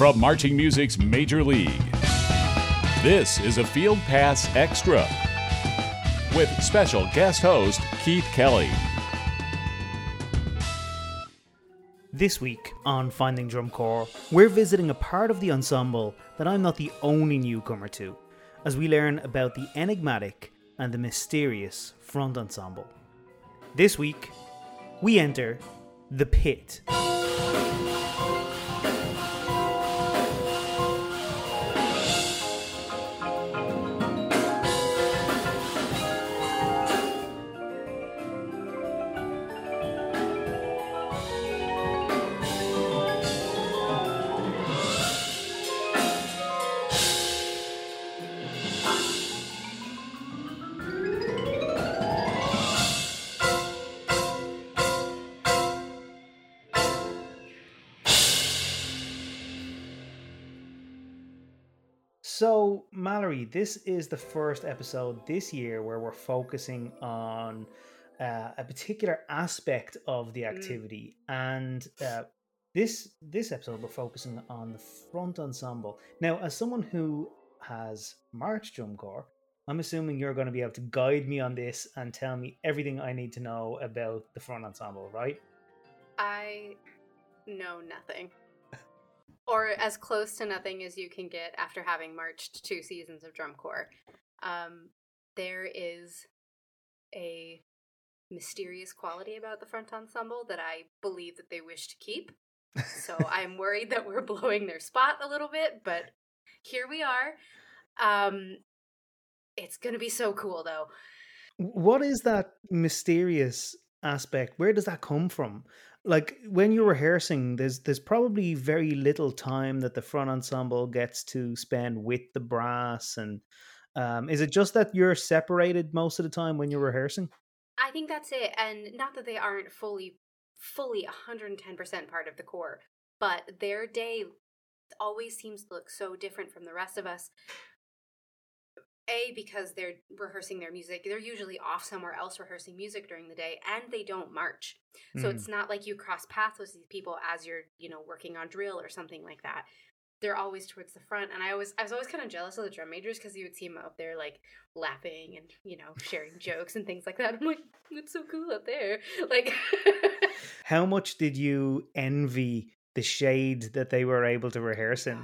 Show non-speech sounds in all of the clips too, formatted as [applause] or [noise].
from marching music's Major League. This is a Field Pass Extra with special guest host Keith Kelly. This week on Finding Drum Corps, we're visiting a part of the ensemble that I'm not the only newcomer to, as we learn about the enigmatic and the mysterious front ensemble. This week, we enter the pit. This is the first episode this year where we're focusing on uh, a particular aspect of the activity, mm. and uh, this this episode we're focusing on the front ensemble. Now, as someone who has marched drum corps, I'm assuming you're going to be able to guide me on this and tell me everything I need to know about the front ensemble, right? I know nothing or as close to nothing as you can get after having marched two seasons of drum corps. Um, there is a mysterious quality about the front ensemble that I believe that they wish to keep. So [laughs] I'm worried that we're blowing their spot a little bit, but here we are. Um, it's going to be so cool, though. What is that mysterious aspect? Where does that come from? Like when you're rehearsing there's there's probably very little time that the front ensemble gets to spend with the brass and um, is it just that you're separated most of the time when you're rehearsing? I think that's it and not that they aren't fully fully 110% part of the corps but their day always seems to look so different from the rest of us a because they're rehearsing their music they're usually off somewhere else rehearsing music during the day and they don't march. So mm. it's not like you cross paths with these people as you're you know working on drill or something like that. They're always towards the front and i always i was always kind of jealous of the drum majors because you would see them up there like laughing and you know sharing jokes and things like that. I'm like it's so cool up there. [laughs] Like how [laughs] much did you envy the shade that they were able to rehearse in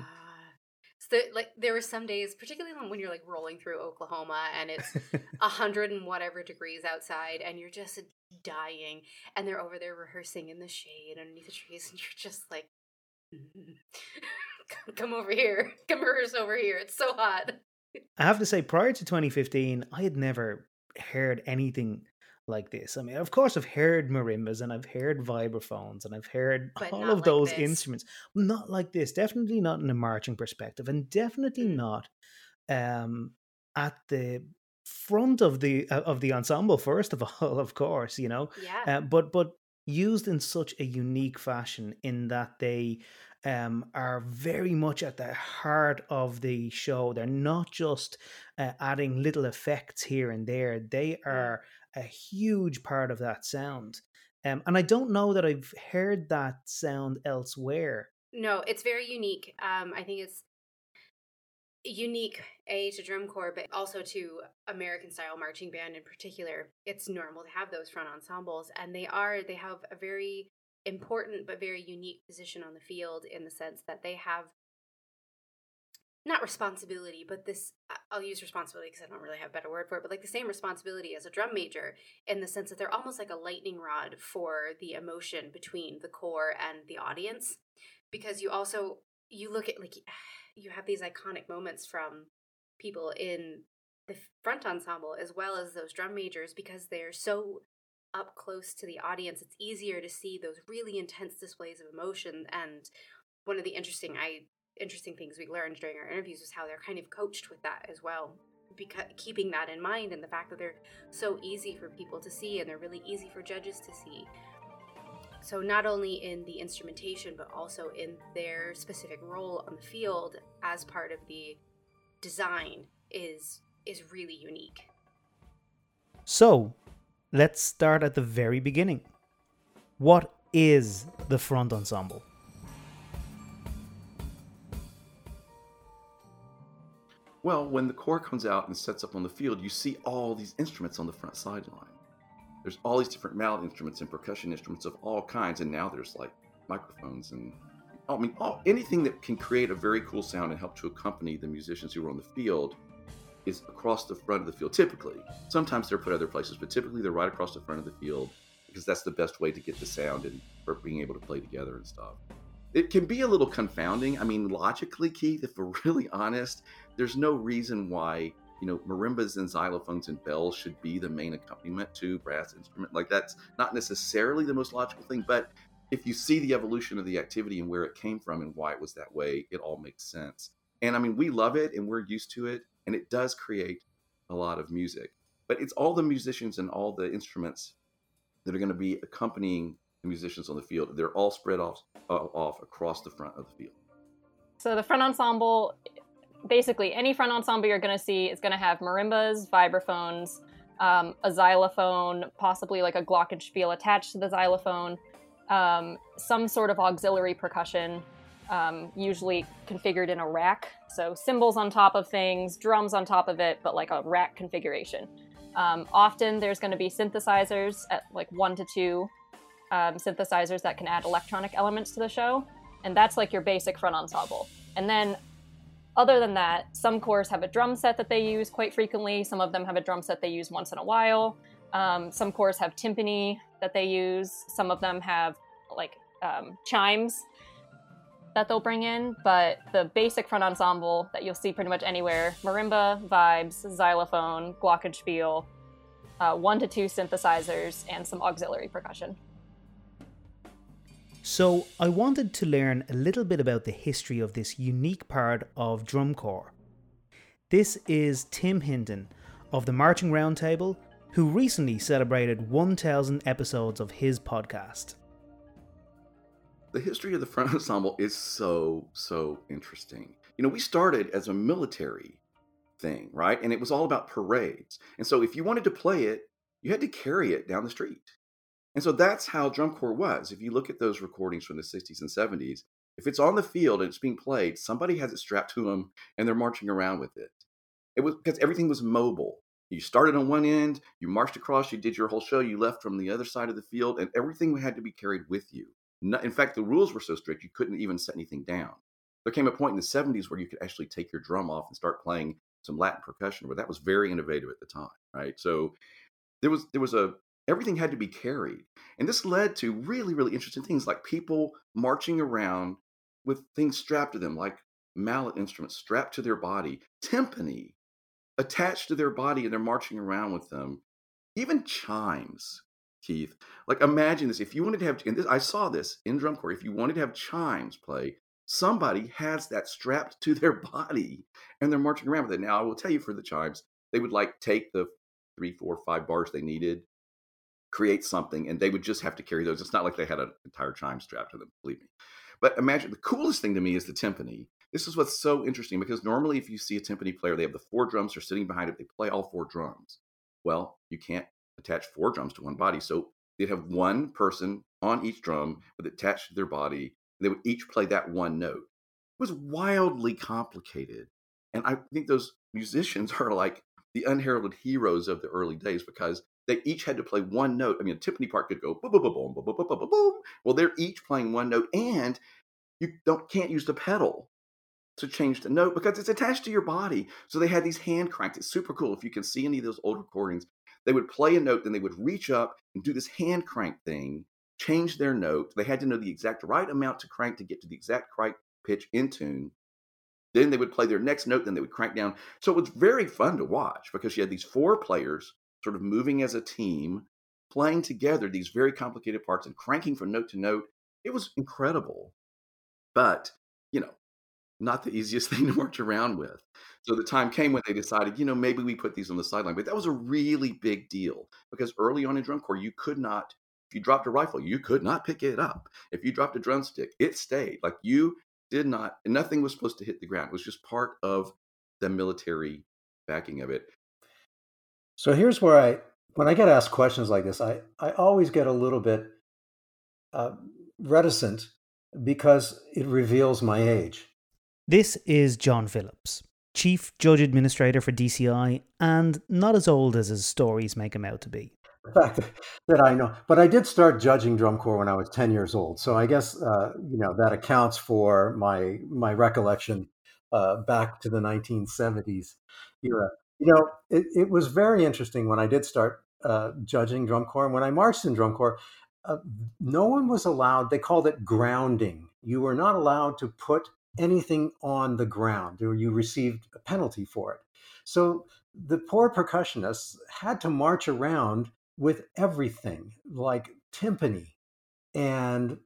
so like there were some days, particularly when you're like rolling through Oklahoma and it's [laughs] a hundred and whatever degrees outside, and you're just dying, and they're over there rehearsing in the shade underneath the trees, and you're just like, mm-hmm. [laughs] "Come over here, come rehearse over here. It's so hot." I have to say, prior to 2015, I had never heard anything like this. I mean, of course, I've heard marimbas and I've heard vibraphones and I've heard but all of like those this. instruments. Not like this. Definitely not in a marching perspective, and definitely mm. not um, at the front of the uh, of the ensemble. First of [laughs] all, of course, you know. Yeah. Uh, but but used in such a unique fashion in that they um, are very much at the heart of the show. They're not just uh, adding little effects here and there. They mm. are a huge part of that sound. Um, and I don't know that I've heard that sound elsewhere. No, it's very unique. Um, I think it's unique a to drum corps but also to american style marching band in particular it's normal to have those front ensembles and they are they have a very important but very unique position on the field in the sense that they have not responsibility, but this I'll use responsibility because I don't really have a better word for it, but like the same responsibility as a drum major in the sense that they're almost like a lightning rod for the emotion between the corps and the audience. Because you also you look at like [sighs] you have these iconic moments from people in the front ensemble as well as those drum majors because they're so up close to the audience. It's easier to see those really intense displays of emotion and one of the interesting I interesting things we learned during our interviews was how they're kind of coached with that as well. Because keeping that in mind and the fact that they're so easy for people to see and they're really easy for judges to see. So not only in the instrumentation but also in their specific role on the field as part of the design is is really unique. So let's start at the very beginning. What is the front ensemble Well, when the corps comes out and sets up on the field, you see all these instruments on the front sideline. There's all these different mallet instruments and percussion instruments of all kinds, and now there's like microphones and I mean, all, anything that can create a very cool sound and help to accompany the musicians who are on the field is across the front of the field. Typically, sometimes they're put other places, but typically they're right across the front of the field because that's the best way to get the sound and for being able to play together and stuff. It can be a little confounding. I mean, logically, Keith, if we're [laughs] really honest, there's no reason why you know marimbas and xylophones and bells should be the main accompaniment to brass instrument. Like that's not necessarily the most logical thing, but if you see the evolution of the activity and where it came from and why it was that way, it all makes sense. And I mean, we love it and we're used to it, and it does create a lot of music. But it's all the musicians and all the instruments that are going to be accompanying the musicians on the field. They're all spread off uh, off across the front of the field. So the front ensemble, basically any front ensemble you're going to see is going to have marimbas, vibraphones, um, a xylophone, possibly like a glockenspiel attached to the xylophone um, some sort of auxiliary percussion, um, usually configured in a rack. So cymbals on top of things, drums on top of it, but like a rack configuration. Um, often there's going to be synthesizers at like one to two um, synthesizers that can add electronic elements to the show. And that's like your basic front ensemble. And then other than that, some corps have a drum set that they use quite frequently. Some of them have a drum set they use once in a while. Um, some corps have timpani that they use. Some of them have like um, chimes that they'll bring in, but the basic front ensemble that you'll see pretty much anywhere marimba, vibes, xylophone, glockenspiel, uh, one to two synthesizers, and some auxiliary percussion. So, I wanted to learn a little bit about the history of this unique part of drum corps. This is Tim Hinton of the Marching Roundtable who recently celebrated 1,000 episodes of his podcast. The history of the front [laughs] ensemble is so, so interesting. You know, we started as a military thing, right? And it was all about parades. And so if you wanted to play it, you had to carry it down the street. And so that's how drum corps was. If you look at those recordings from the 60s and 70s, if it's on the field and it's being played, somebody has it strapped to them and they're marching around with it. It was because everything was mobile. You started on one end, you marched across, you did your whole show, you left from the other side of the field, and everything had to be carried with you. In fact, the rules were so strict you couldn't even set anything down. There came a point in the 70s where you could actually take your drum off and start playing some Latin percussion, but that was very innovative at the time, right? So there was there was a everything had to be carried. And this led to really, really interesting things like people marching around with things strapped to them, like mallet instruments strapped to their body, timpani attached to their body and they're marching around with them. Even chimes, Keith. Like imagine this. If you wanted to have and this I saw this in drum corps, if you wanted to have chimes play, somebody has that strapped to their [laughs] body and they're marching around with it. Now I will tell you for the chimes, they would like take the three, four, five bars they needed, create something, and they would just have to carry those. It's not like they had an entire chime strapped to them, believe me. But imagine the coolest thing to me is the timpani. This is what's so interesting because normally, if you see a timpani player, they have the four drums, they're sitting behind it, they play all four drums. Well, you can't attach four drums to one body. So they'd have one person on each drum with attached to their body. They would each play that one note. It was wildly complicated. And I think those musicians [laughs] are like the unheralded heroes of the early days because they each had to play one note. I mean, a timpani part could go boom, boom, boom, boom, boom, boom, boom, boom. Well, they're each playing one note, and you don't can't use the pedal to change the note because it's attached to your body. So they had these hand cranks. It's super cool. If you can see any of those old recordings, they would play a note, then they would reach up and do this hand crank thing, change their note. They had to know the exact right amount to crank to get to the exact right pitch in tune. Then they would play their next note, then they would crank down. So it was very fun to watch because you had these four players sort of moving as a team, playing together these very complicated parts and cranking from note to note. It was incredible. But, you know, not the [laughs] easiest thing to march around with. So the time came when they decided, you know, maybe we put these on the sideline. But that was a really big deal because early on in drum corps, you could not, if you dropped a rifle, you could not pick it up. If you dropped a drumstick, it stayed. Like you did not, nothing was supposed to hit the ground. It was just part of the military backing of it. So here's where I, when I get asked questions like this, I, I always get a little bit uh, reticent because it reveals my age. This is John Phillips. chief judge administrator for DCI, and not as old as his stories make him out to be. The fact [laughs] that I know, but I did start judging drum corps when I was ten years old, so I guess uh, you know that accounts for my my recollection uh, back to the 1970s era. You know, it, it was very interesting when I did start uh, judging drum corps, and when I marched in drum corps, uh, no one was allowed. They called it grounding. You were not allowed to put anything on the ground, or you received a penalty for it. So the poor percussionists had to march around with everything like timpani and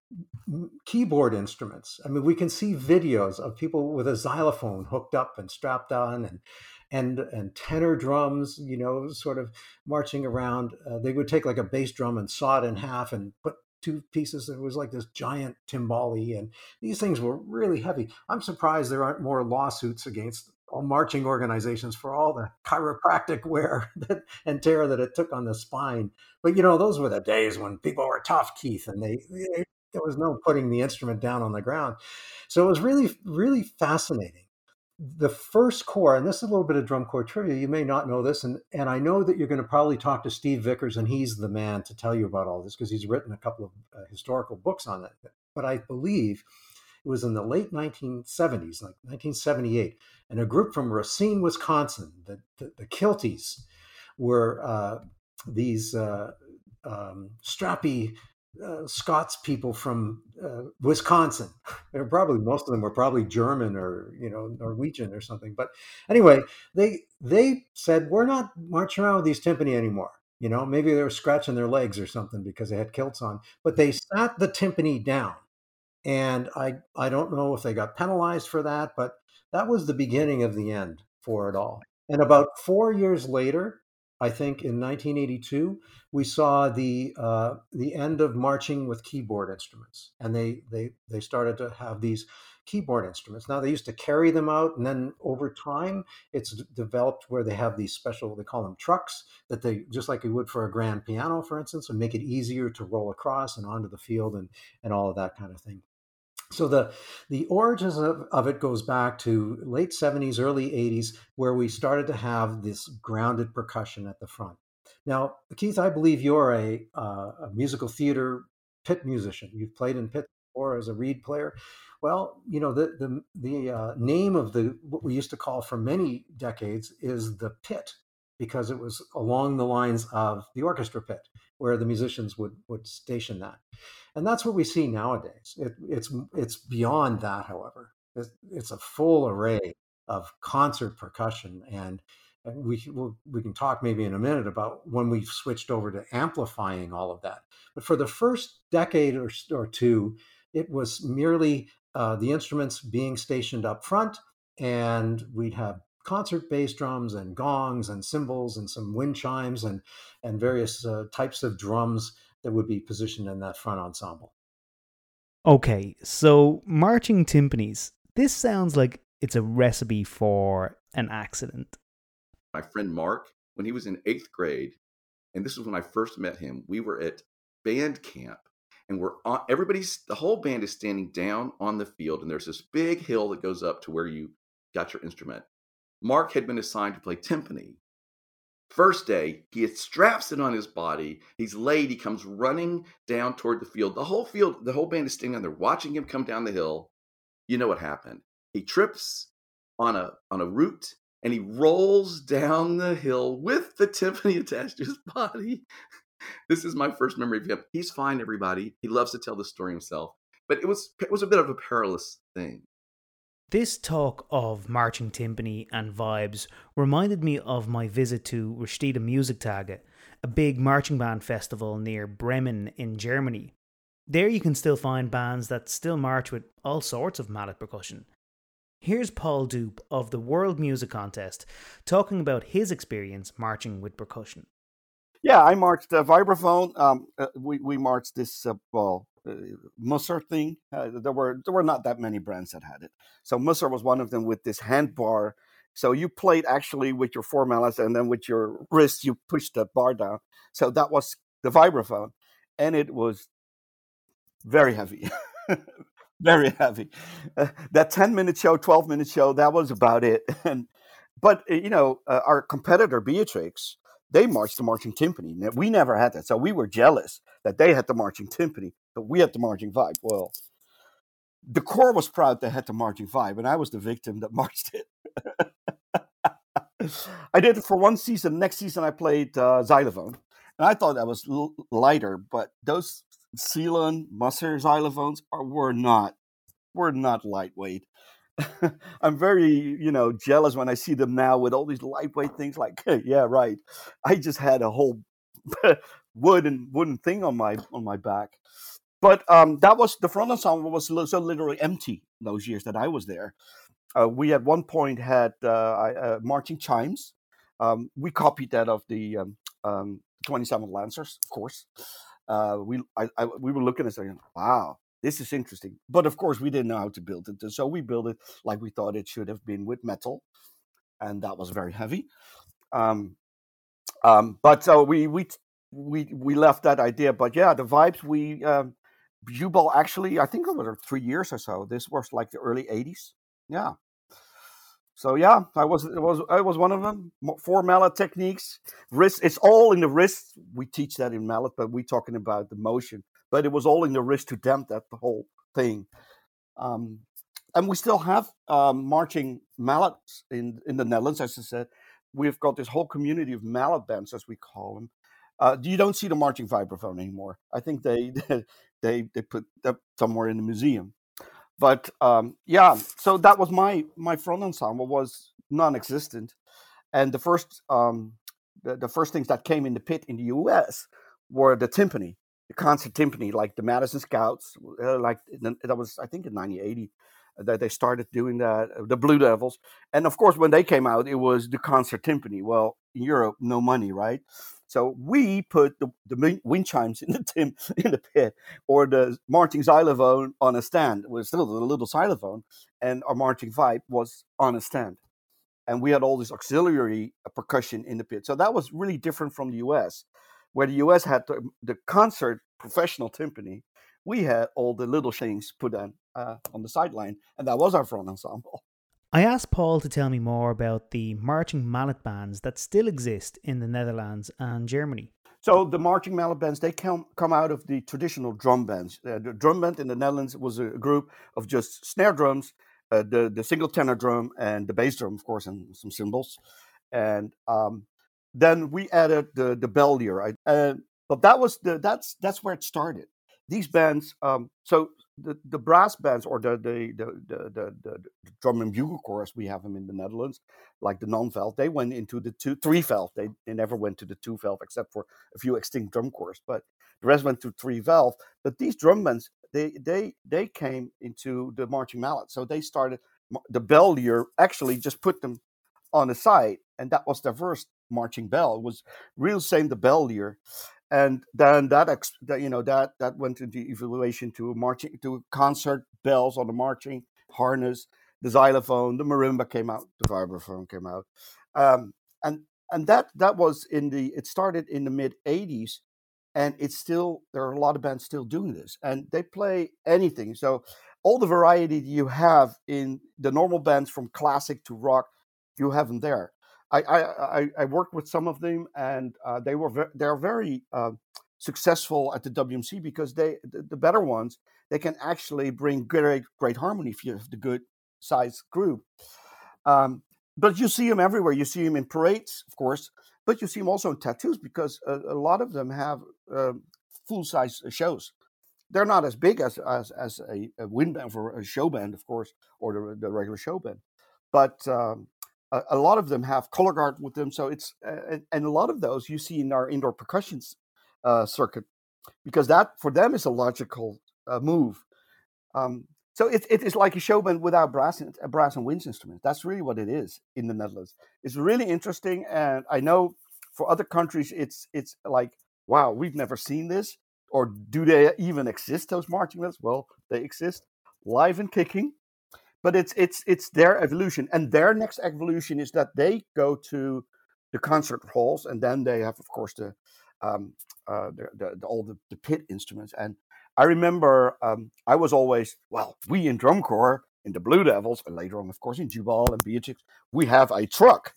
keyboard instruments. I mean, we can see videos of people with a xylophone hooked up and strapped on, and and and tenor drums, you know, sort of marching around. Uh, they would take like a bass drum and saw it in half and put two pieces. It was like this giant timbali, and these things were really heavy. I'm surprised there aren't more lawsuits against all marching organizations for all the chiropractic wear [laughs] that, and tear that it took on the spine. But you know, those were the days when people were tough, Keith, and they, they there was no putting the instrument down on the ground. So it was really, really fascinating. The first corps, and this is a little bit of drum corps trivia. You may not know this, and and I know that you're going to probably talk to Steve Vickers, and he's the man to tell you about all this because he's written a couple of uh, historical books on it. But I believe it was in the late 1970s, like 1978, and a group from Racine, Wisconsin, the, the, the Kilties, were uh, these uh, um, strappy uh, Scots people from uh, Wisconsin. [laughs] They're probably most of them were probably German or you know Norwegian or something. But anyway, they they said we're not marching around with these timpani anymore. You know, maybe they were scratching their legs or something because they had kilts on. But they sat the timpani down and I I don't know if they got penalized for that, but that was the beginning of the end for it all. And about four years later, I think in 1982, we saw the uh, the end of marching with keyboard instruments, and they they they started to have these keyboard instruments. Now they used to carry them out, and then over time, it's developed where they have these special they call them trucks that they just like you would for a grand piano, for instance, and make it easier to roll across and onto the field and and all of that kind of thing so the the origins of, of, it goes back to late 70s early 80s where we started to have this grounded percussion at the front. Now keith i believe you're a, uh, a musical theater pit musician. You've played in pit or as a reed player. Well you know the the, the uh, name of the what we used to call for many decades is the pit because it was along the lines of the orchestra pit where the musicians would would station that and that's what we see nowadays. It, it's it's beyond that, however. It's, it's, a full array of concert percussion, and, and we we'll, we can talk maybe in a minute about when we've switched over to amplifying all of that. But for the first decade or, or two, it was merely uh, the instruments being stationed up front, and we'd have concert bass drums and gongs and cymbals and some wind chimes and and various uh, types of drums that would be positioned in that front ensemble. Okay, so marching timpanis. This sounds like it's a recipe for an accident. My friend Mark, when he was in eighth grade, and this was when I first met him, we were at band camp and we're on everybody's the whole band is standing down on the field and there's this big hill that goes up to where you got your instrument mark had been assigned to play timpani First day, he straps it on his body. He's laid. He comes running down toward the field. The whole field, the whole band is standing there watching him come down the hill. You know what happened? He trips on a on a root and he rolls down the hill with the timpani [laughs] attached to his body. this is my first memory of him. He's fine, everybody. He loves to tell the story himself. But it was it was a bit of a perilous thing. This talk of marching timpani and vibes reminded me of my visit to Rasteder Musiktage, a big marching band festival near Bremen in Germany. There you can still find bands that still march with all sorts of mallet percussion. Here's Paul Dupe of the World Music Contest talking about his experience marching with percussion. Yeah, I marched a vibraphone. Um, uh, we we marched this uh, well uh, Musser thing. Uh, there were there were not that many brands that had it. So Musser was one of them with this hand bar. So you played actually with your four mallets, and then with your wrist you pushed the bar down. So that was the vibraphone, and it was very heavy, [laughs] very heavy. Uh, that ten minute show, twelve minute show, that was about it. [laughs] And but uh, you know, uh, our competitor Beatrix, they marched the marching timpani. We never had that, so we were jealous that they had the marching timpani, we had the marching vibe. Well, the corps was proud they had the marching vibe, and I was the victim that [laughs] marched it. I did it for one season. Next season, I played uh, xylophone, and I thought that was l- lighter. But those Ceylon Musser xylophones are, were not were not lightweight. [laughs] I'm very, you know, jealous when I see them now with all these lightweight things. Like, [laughs] yeah, right. I just had a whole wooden wooden thing on my on my back. But um, that was the front ensemble was so literally empty those years that I was there. Uh, we at one point had uh, uh, marching chimes. Um, we copied that of the um, um, 27 Lancers, of course. Uh, we I, I, we were looking and saying, "Wow, this is interesting. But of course, we didn't know how to build it. So we built it like we thought it should have been with metal. And that was very heavy. Um, um, but so we, we, we, we left that idea. But yeah, the vibes, we, um, Jubal actually, I think it was three years or so. This was like the early 80s. Yeah. So yeah, I was it was I was one of them. Four mallet techniques, wrist. It's all in the wrist. We teach that in mallet, but we're talking about the motion but it was all in the wrist to damp that whole thing. Um, and we still have um, marching mallets in in the Netherlands, as I said. We've got this whole community of mallet bands, as we call them. Uh, you don't see the marching vibraphone anymore. I think they [laughs] they they put that somewhere in the museum. But um, yeah, so that was my my front ensemble was non-existent, and the first um, the, the first things that came in the pit in the U.S. were the timpani the concert timpani, like the Madison Scouts, uh, like that was I think in 1980 uh, that they started doing that. Uh, the Blue Devils, and of course when they came out, it was the concert timpani. Well, in Europe, no money, right? So we put the, the wind chimes in the tim [laughs] in the pit, or the marching xylophone on a stand. It was still a little xylophone, and our marching vibe was on a stand, and we had all this auxiliary percussion in the pit. So that was really different from the U.S where the US had the, the concert professional timpani, we had all the little things put on uh, on the sideline, and that was our front ensemble. I asked Paul to tell me more about the marching mallet bands that still exist in the Netherlands and Germany. So the marching mallet bands they come come out of the traditional drum bands. Uh, the drum band in the Netherlands was a group of just snare drums, uh, the the single tenor drum, and the bass drum, of course, and some cymbals. And um, then we added the the bell lyre, right? And but that was the that's that's where it started. These bands, um, so the, the brass bands or the the, the the the the, drum and bugle chorus, we have them in the Netherlands, like the non-valve. They went into the two three valve. They they never went to the two valve except for a few extinct drum corps, but the rest went to three valve. But these drum bands, they they they came into the marching mallet. So they started the bell lyre actually just put them on the side, and that was their first marching bell. It was real same the bell lyre, and then that, you know that that went into evaluation to marching to concert bells on the marching harness, the xylophone, the marimba came out, the vibraphone came out, um, and and that that was in the it started in the mid '80s, and it's still there are a lot of bands still doing this, and they play anything. So all the variety you have in the normal bands from classic to rock, you have them there. I, I, I worked with some of them, and uh, they were ve- they're very uh, successful at the WMC because they the, the, better ones they can actually bring great great harmony if you have the good size group. Um, but you see them everywhere. You see them in parades, of course, but you see them also in tattoos because a, a lot of them have uh, full size shows. They're not as big as as, as a, a wind band for a show band, of course, or the, the regular show band. But um, a, lot of them have color guard with them. So it's uh, and a lot of those you see in our indoor percussion uh, circuit because that for them is a logical uh, move. Um, so it, it is like a show band without brass and, a brass and winds instrument. That's really what it is in the Netherlands. It's really interesting, and I know for other countries it's it's like wow, we've never seen this, or do they even exist? Those marching bands? Well, they exist, live and kicking but it's it's it's their evolution and their next evolution is that they go to the concert halls and then they have of course the um uh the, the, the all the, the, pit instruments and i remember um i was always well we in drum corps in the Blue Devils, and later on, of course, in Jubal and Beatrix, we have a truck,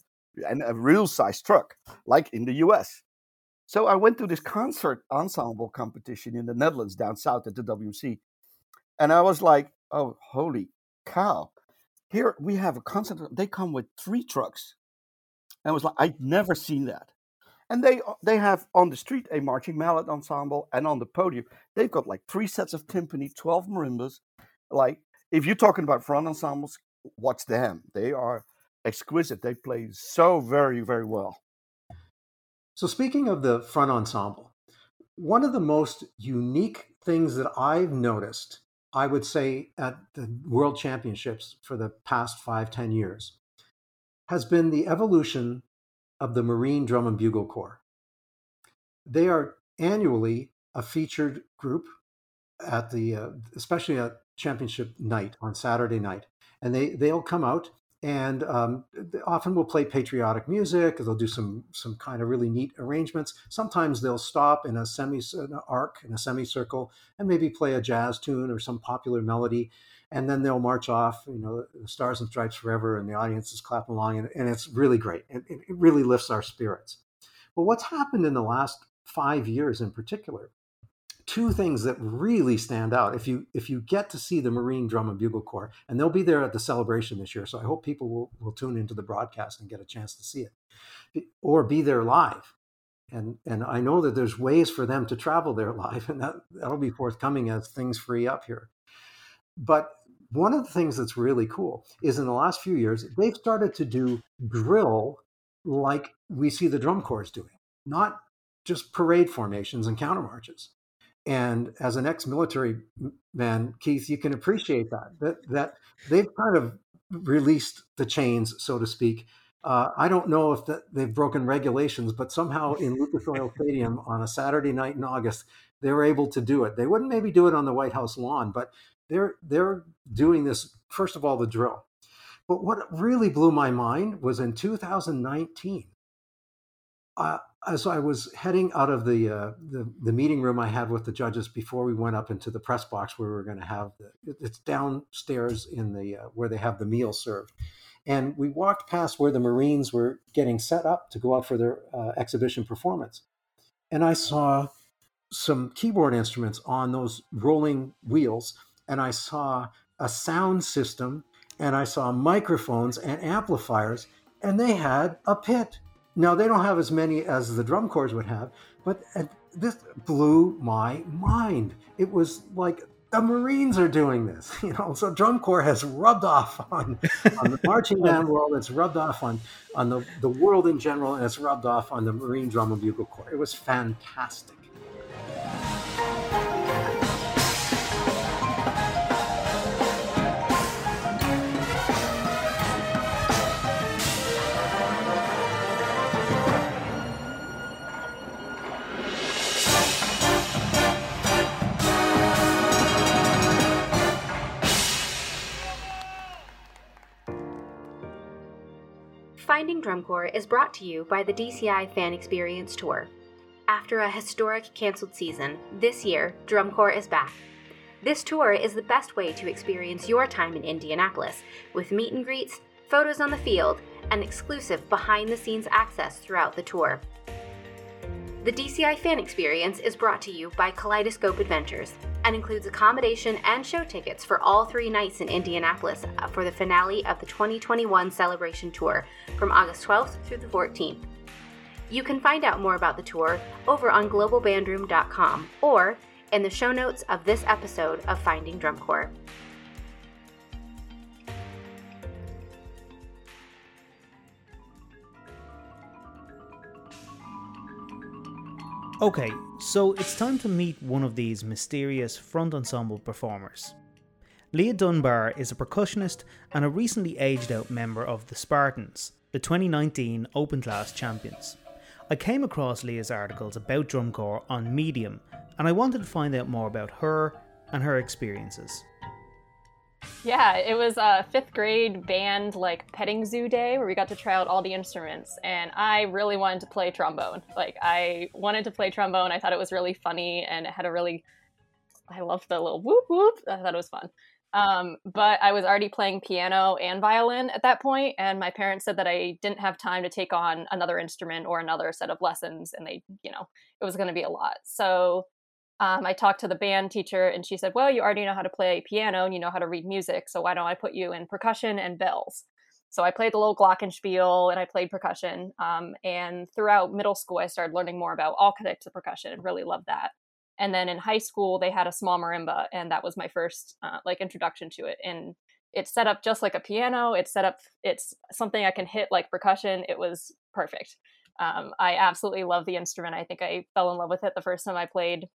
and a real size truck, like in the US. So I went to this concert ensemble competition in the Netherlands down south at the WC. And I was like, oh, holy cow. Here we have a concert. They come with three trucks. And I was like, I'd never seen that. And they uh, they have on the street a marching mallet ensemble, and on the podium they've got like three sets of timpani, twelve marimbas. Like if you're talking about front ensembles, watch them. They are exquisite. They play so very very well. So, speaking of the front ensemble, one of the most unique things that I've noticed, I would say, at the World Championships for the past five, ten years, has been the evolution of the Marine Drum and Bugle Corps. They are annually a featured group at the, uh, especially at championship night on Saturday night, and they they'll come out and um, often we'll play patriotic music. They'll do some some kind of really neat arrangements. Sometimes they'll stop in a semi an arc in a semicircle and maybe play a jazz tune or some popular melody, and then they'll march off. You know, the Stars and Stripes forever, and the audience is clapping along, and, and it's really great. It, it really lifts our spirits. But what's happened in the last five years, in particular, two things that really stand out. If you if you get to see the marine drum and bugle corps and they'll be there at the celebration this year so i hope people will, will tune into the broadcast and get a chance to see it or be there live. And and i know that there's ways for them to travel there [laughs] live and that that'll be forthcoming as things free up here. But one of the things that's really cool is in the last few years they've started to do drill like we see the drum corps doing not just parade formations and counter marches and as an ex-military man, Keith, you can appreciate that that that they've kind of released the chains, so to speak. Uh, I don't know if that they've broken regulations, but somehow in Lucas Oil Stadium on a Saturday night in August, they were able to do it. They wouldn't maybe do it on the White House lawn, but they're they're doing this first of all the drill. But what really blew my mind was in 2019. Uh, as I was heading out of the, uh, the, the meeting room I had with the judges before we went up into the press box where we were going to have the, it's downstairs in the uh, where they have the meal served, and we walked past where the Marines were getting set up to go out for their uh, exhibition performance, and I saw some keyboard instruments on those rolling wheels, and I saw a sound system, and I saw microphones and amplifiers, and they had a pit now they don't have as many as the drum corps would have, but this blew my mind. It was like the Marines are doing this, [laughs] you know. So drum corps has rubbed off on, [laughs] on the marching band world. It's rubbed off on on the, the world in general, and it's rubbed off on the Marine Drum and Bugle Corps. It was fantastic. Finding Drum Corps is brought to you by the DCI Fan Experience Tour. After a historic canceled season, this year, Drum Corps is back. This tour is the best way to experience your time in Indianapolis, with meet and greets, photos on the field, and exclusive behind the scenes access throughout the tour. The DCI Fan Experience is brought to you by Kaleidoscope Adventures and includes accommodation and show tickets for all three nights in Indianapolis for the finale of the 2021 Celebration Tour from August 12th through the 14th. You can find out more about the tour over on globalbandroom.com or in the show notes of this episode of Finding Drum Corps. Okay, so it's time to meet one of these mysterious front ensemble performers. Leah Dunbar is a percussionist and a recently aged out member of the Spartans, the 2019 Open Class champions. I came across Leah's articles about drum corps on Medium and I wanted to find out more about her and her experiences. Yeah, it was a fifth grade band like petting zoo day where we got to try out all the instruments, and I really wanted to play trombone. Like I wanted to play trombone. I thought it was really funny, and it had a really, I loved the little whoop whoop. I thought it was fun. Um, but I was already playing piano and violin at that point, and my parents said that I didn't have time to take on another instrument or another set of lessons, and they, you know, it was going to be a lot. So um, I talked to the band teacher, and she said, "Well, you already know how to play piano and you know how to read music, so why don't I put you in percussion and bells?" So I played the little glockenspiel and I played percussion. Um, and throughout middle school, I started learning more about all types of percussion and really loved that. And then in high school, they had a small marimba, and that was my first uh, like introduction to it. And it's set up just like a piano. It's set up. It's something I can hit like percussion. It was perfect. Um, I absolutely love the instrument. I think I fell in love with it the first time I played.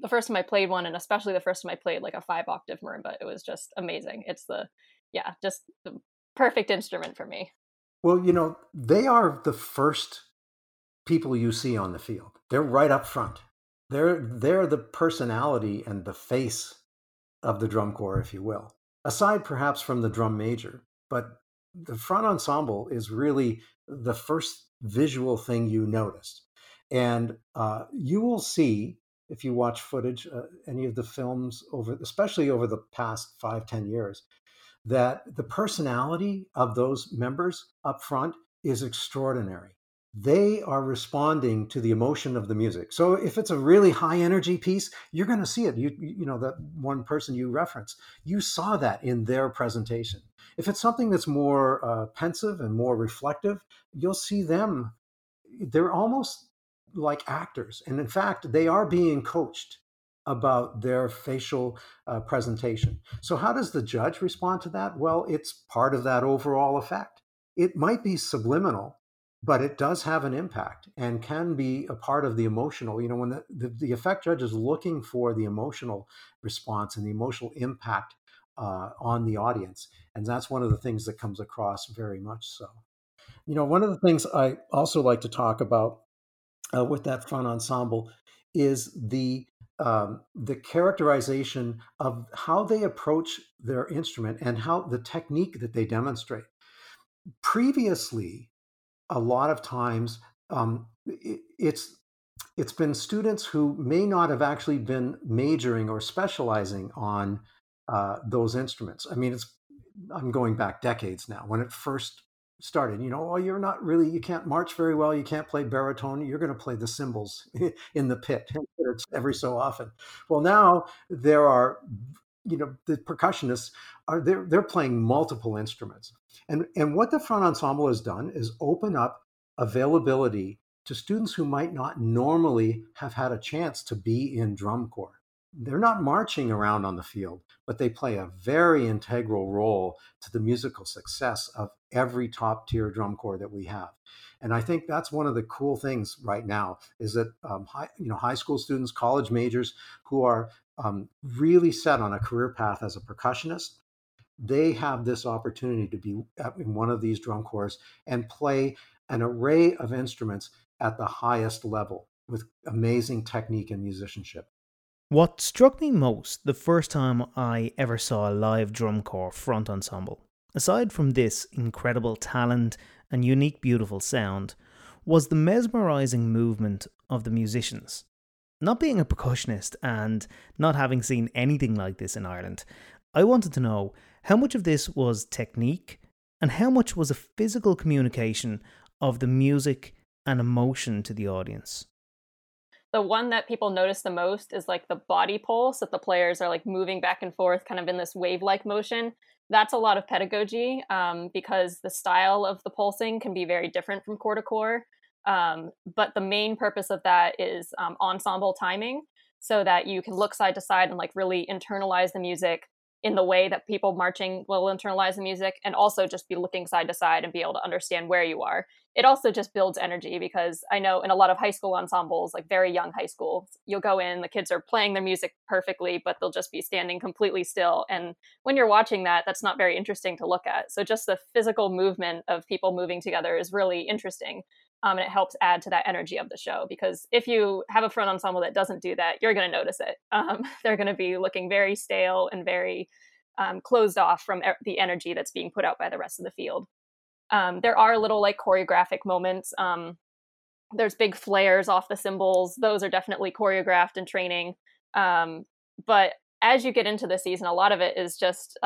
The first time I played one, and especially the first time I played like a five octave marimba, it was just amazing. It's the yeah, just the perfect instrument for me. Well, you know, they are the first people you see on the field. They're right up front. They're they're the personality and the face of the drum corps, if you will. Aside perhaps from the drum major, but the front ensemble is really the first visual thing you notice. And uh, you will see if you watch footage, uh, any of the films over, especially over the past five, ten years, that the personality of those members up front is extraordinary. They are responding to the emotion of the music. So if it's a really high energy piece, you're going to see it. You you know that one person you reference, you saw that in their presentation. If it's something that's more uh, pensive and more reflective, you'll see them. They're almost like actors, and in fact, they are being coached about their facial uh, presentation. So, how does the judge respond to that? Well, it's part of that overall effect. It might be subliminal, but it does have an impact and can be a part of the emotional. You know, when the, the, the effect judge is looking for the emotional response and the emotional impact uh, on the audience. And that's one of the things that comes across very much so. You know, one of the things I also like to talk about uh, with that front ensemble is the um, the characterization of how they approach their instrument and how the technique that they demonstrate. Previously, a lot of times um, it, it's it's been students who may not have actually been majoring or specializing on uh, those instruments. I mean, it's I'm going back decades now when it first started. You know, oh, you're not really, you can't march very well, you can't play baritone, you're going to play the cymbals [laughs] in the pit [laughs] every so often. Well, now there are, you know, the percussionists are they're they're playing multiple instruments, and and what the front ensemble has done is open up availability to students who might not normally have had a chance to be in drum corps they're not marching around on the field, but they play a very integral role to the musical success of every top tier drum corps that we have. And I think that's one of the cool things right now is that um, high, you know high school students, college majors who are um, really set on a career path as a percussionist, they have this opportunity to be in one of these drum corps and play an array of instruments at the highest level with amazing technique and musicianship. What struck me most the first time I ever saw a live drum corps front ensemble, aside from this incredible talent and unique, beautiful sound, was the mesmerizing movement of the musicians. Not being a percussionist and not having seen anything like this in Ireland, I wanted to know how much of this was technique and how much was a physical communication of the music and emotion to the audience the one that people notice the most is like the body pulse that the players are like moving back and forth kind of in this wave like motion. That's a lot of pedagogy um, because the style of the pulsing can be very different from corps to corps. Um, but the main purpose of that is um, ensemble timing so that you can look side to side and like really internalize the music in the way that people marching will internalize the music and also just be looking side to side and be able to understand where you are. It also just builds energy because I know in a lot of high school ensembles, like very young high school, you'll go in, the kids are playing their music perfectly, but they'll just be standing completely still. And when you're watching that, that's not very interesting to look at. So just the physical movement of people moving together is really interesting um, and it helps add to that energy of the show because if you have a front ensemble that doesn't do that you're going to notice it [laughs] um, they're going to be looking very stale and very um, closed off from the energy that's being put out by the rest of the field um, there are little like choreographic moments um, there's big flares off the cymbals those are definitely choreographed and training um, but as you get into the season, a lot of it is just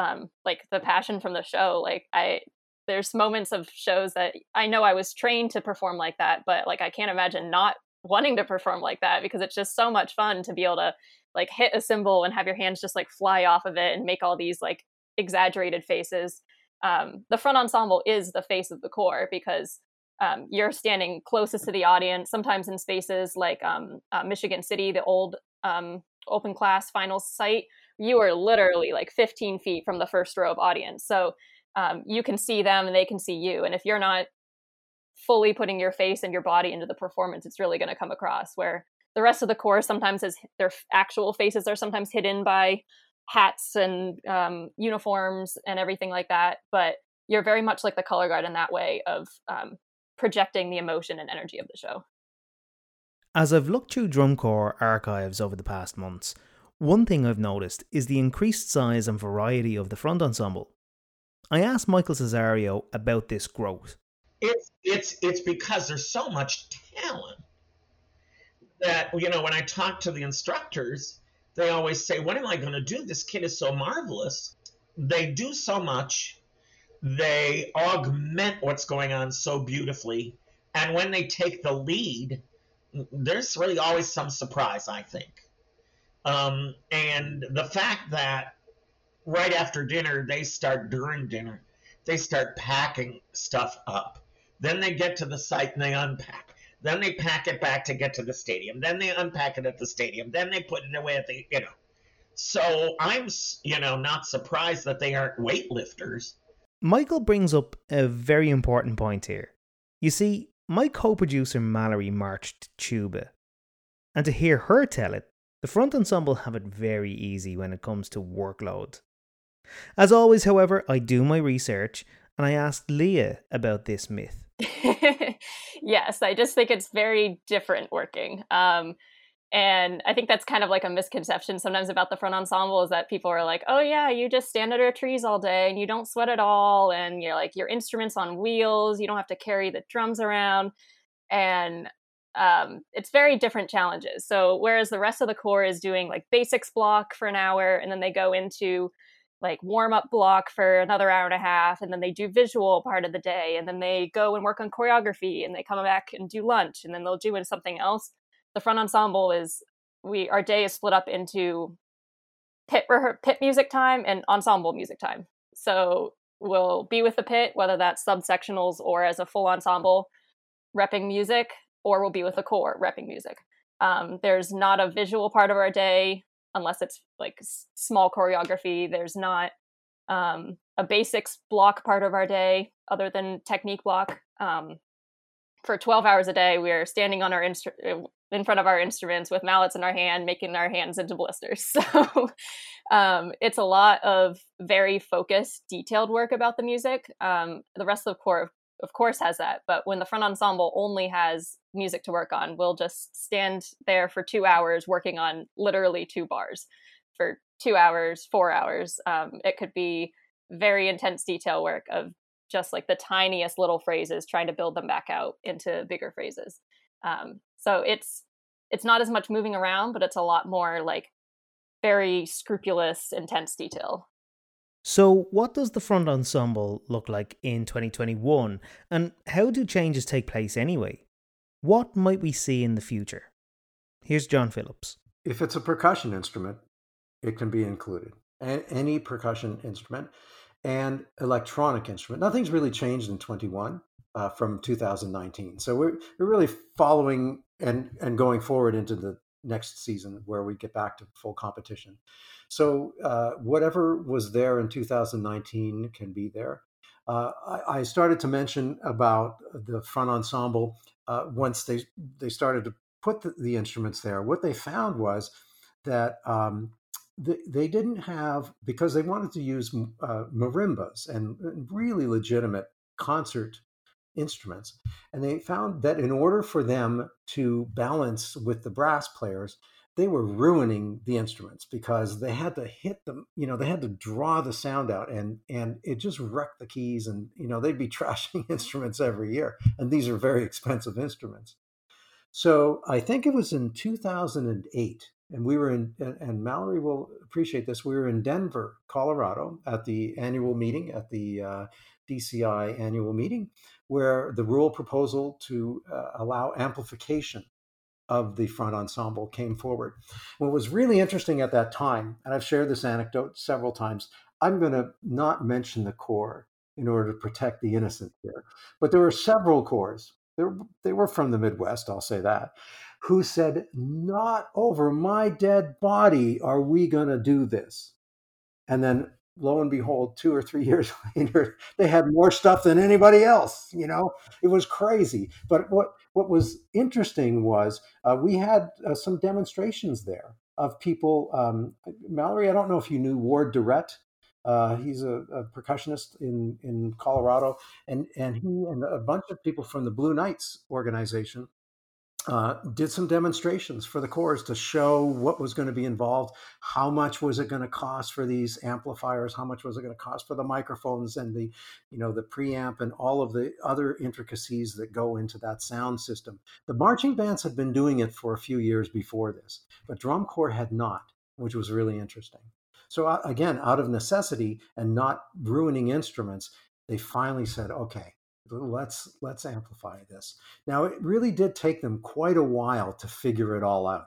like the passion from the show. Like I, there's moments of shows that I know I was trained to perform like that, but like I can't imagine not wanting to perform like that because it's just so much fun to be able to like hit a cymbal and have your hands just like fly off of it and make all these like exaggerated faces. Um, the front ensemble is the face of the corps because um, you're standing closest to the audience, sometimes in spaces like um, uh, Michigan City, the old um, open class finals site. You are literally like 15 feet from the first row of audience. So um, you can see them and they can see you. And if you're not fully putting your face and your body into the performance, it's really going to come across. Where the rest of the corps sometimes is their actual faces are sometimes hidden by hats and um, uniforms and everything like that. But you're very much like the color guard in that way of um, projecting the emotion and energy of the show. As I've looked through drum corps archives over the past months, one thing I've noticed is the increased size and variety of the front ensemble. I asked Michael Cesario about this growth. It's it's it's because there's so much talent that you know when I talk to the instructors, they always say, "What am I going to do? This kid is so marvelous." They do so much. They augment what's going on so beautifully, and when they take the lead, there's really always some surprise. I think, um, and the fact that right after dinner, they start during dinner, they start packing stuff up. Then they get to the site and they unpack. Then they pack it back to get to the stadium. Then they unpack it at the stadium. Then they put it away at the, you know. So I'm, you know, not surprised that they aren't weightlifters. Michael brings up a very important point here. You see, my co producer Mallory marched tuba. And to hear her tell it, the front ensemble have it very easy when it comes to workload. As always, however, I do my research and I asked Leah about this myth. [laughs] yes, I just think it's very different working. Um, and I think that's kind of like a misconception sometimes about the front ensemble is that people are like, oh, yeah, you just stand under trees all day and you don't sweat at all. And you're like, your instrument's on wheels, you don't have to carry the drums around. And um, it's very different challenges. So, whereas the rest of the corps is doing like basics block for an hour and then they go into like warm up block for another hour and a half and then they do visual part of the day and then they go and work on choreography and they come back and do lunch and then they'll do something else. The front ensemble is we our day is split up into pit pit music time and ensemble music time. So we'll be with the pit whether that's subsectionals or as a full ensemble repping music or we'll be with the corps repping music. Um, there's not a visual part of our day unless it's like small choreography. There's not um, a basics block part of our day other than technique block. Um, for 12 hours a day, we are standing on our instru- uh, in front of our instruments with mallets in our hand, making our hands into blisters. [laughs] So um, it's a lot of very focused, detailed work about the music. Um, the rest of the corps, of course, has that. But when the front ensemble only has music to work on. We'll just stand there for two hours working on literally two bars for two hours, four hours. Um, it could be very intense detail work of just like the tiniest little phrases, trying to build them back out into bigger phrases. Um, so it's it's not as much moving around, but it's a lot more like very scrupulous, intense detail. So, what does the front ensemble look like in 2021, and how do changes take place anyway? What might we see in the future? Here's John Phillips. If it's a percussion instrument, it can be included. any percussion instrument and electronic instrument. Nothing's really changed in 21 uh, from 2019. So we're, we're really following and, and going forward into the next season where we get back to full competition. So uh, whatever was there in 2019 can be there. Uh, I, I, started to mention about the front ensemble uh, once they they started to put the, the, instruments there. What they found was that um, they, they didn't have because they wanted to use uh, marimbas and really legitimate concert instruments, and they found that in order for them to balance with the brass players, they were ruining the instruments because they had to hit them you know they had to draw the sound out and and it just wrecked the keys and you know they'd be [laughs] trashing instruments every year and these are very expensive instruments so i think it was in 2008 and we were in, and Mallory will appreciate this. We were in Denver, Colorado, at the annual meeting at the uh, DCI annual meeting, where the rule proposal to uh, allow amplification of the front ensemble came forward. What was really interesting at that time, and I've shared this anecdote several times, I'm going to not mention the corps in order to protect the innocent here, but there were several corps. They were from the Midwest, I'll say that, who said, Not over my dead body are we going to do this. And then lo and behold, two or three [laughs] years later, they had more stuff than anybody else. You know, it was crazy. But what what was interesting was uh, we had uh, some demonstrations there of people. Um, Mallory, I don't know if you knew Ward Durrett. Uh, he's a, a, percussionist in in Colorado, and and he and a bunch of people from the Blue Knights organization uh, did some demonstrations for the corps to show what was going to be involved, how much was it going to cost for these amplifiers, how much was it going to cost for the microphones and the, you know, the preamp and all of the other intricacies that go into that sound system. The marching bands had been doing it for a few years before this, but drum corps had not, which was really interesting. So uh, again, out of necessity and not ruining instruments, they finally said, okay, let's let's amplify this. Now it really did take them quite a while to figure it all out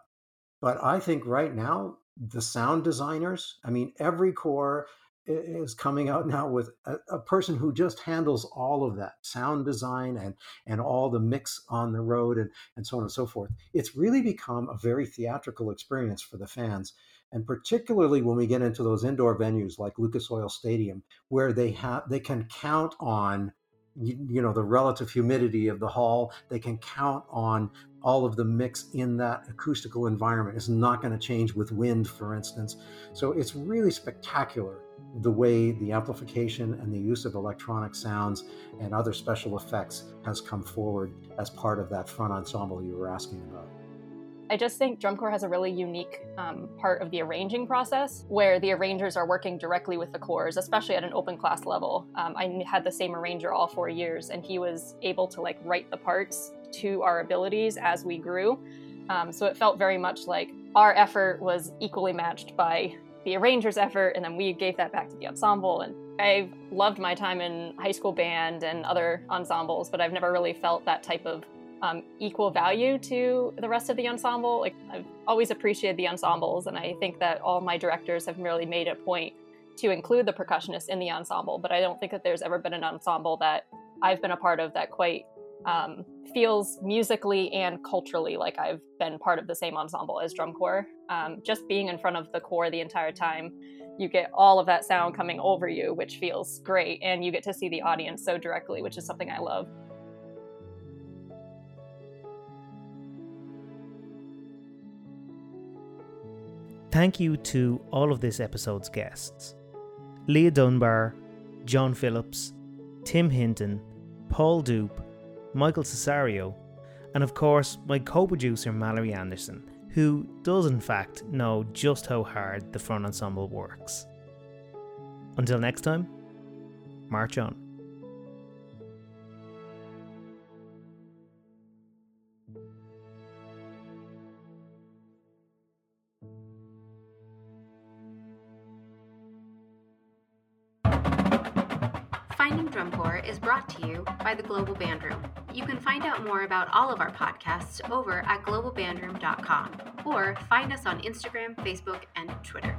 but i think right now the sound designers i mean every corps is coming out now with a, a, person who just handles all of that sound design and and all the mix on the road and and so on and so forth. It's really become a very theatrical experience for the fans and particularly when we get into those indoor venues like lucas oil stadium where they have they can count on you, you, know the relative humidity of the hall they can count on all of the mix in that acoustical environment. Is not going to change with wind for instance. So it's really spectacular the way the amplification and the use of electronic sounds and other special effects has come forward as part of that front ensemble you were asking about I just think drum corps has a really unique um, part of the arranging process where the arrangers are working directly with the corps, especially at an open class level. Um, I had the same arranger all four years, and he was able to like write the parts to our abilities as we grew. Um, so it felt very much like our effort was equally matched by the arranger's effort, and then we gave that back to the ensemble. And I've loved my time in high school band and other ensembles, but I've never really felt that type of um, equal value to the rest of the ensemble. Like I've always appreciated the ensembles, and I think that all my directors have really made a point to include the percussionists in the ensemble. But I don't think that there's ever been an ensemble that I've been a part of that quite um, feels musically and culturally like I've been part of the same ensemble as drum corps. Um, just being in front of the corps the entire time, you get all of that sound coming over you, which feels great, and you get to see the audience so directly, which is something I love. Thank you to all of this episode's guests Leah Dunbar, John Phillips, Tim Hinton, Paul Dupe, Michael Cesario, and of course my co producer Mallory Anderson, who does in fact know just how hard the front ensemble works. Until next time, march on. To you by the Global Bandroom. You can find out more about all of our podcasts over at globalbandroom.com or find us on Instagram, Facebook, and Twitter.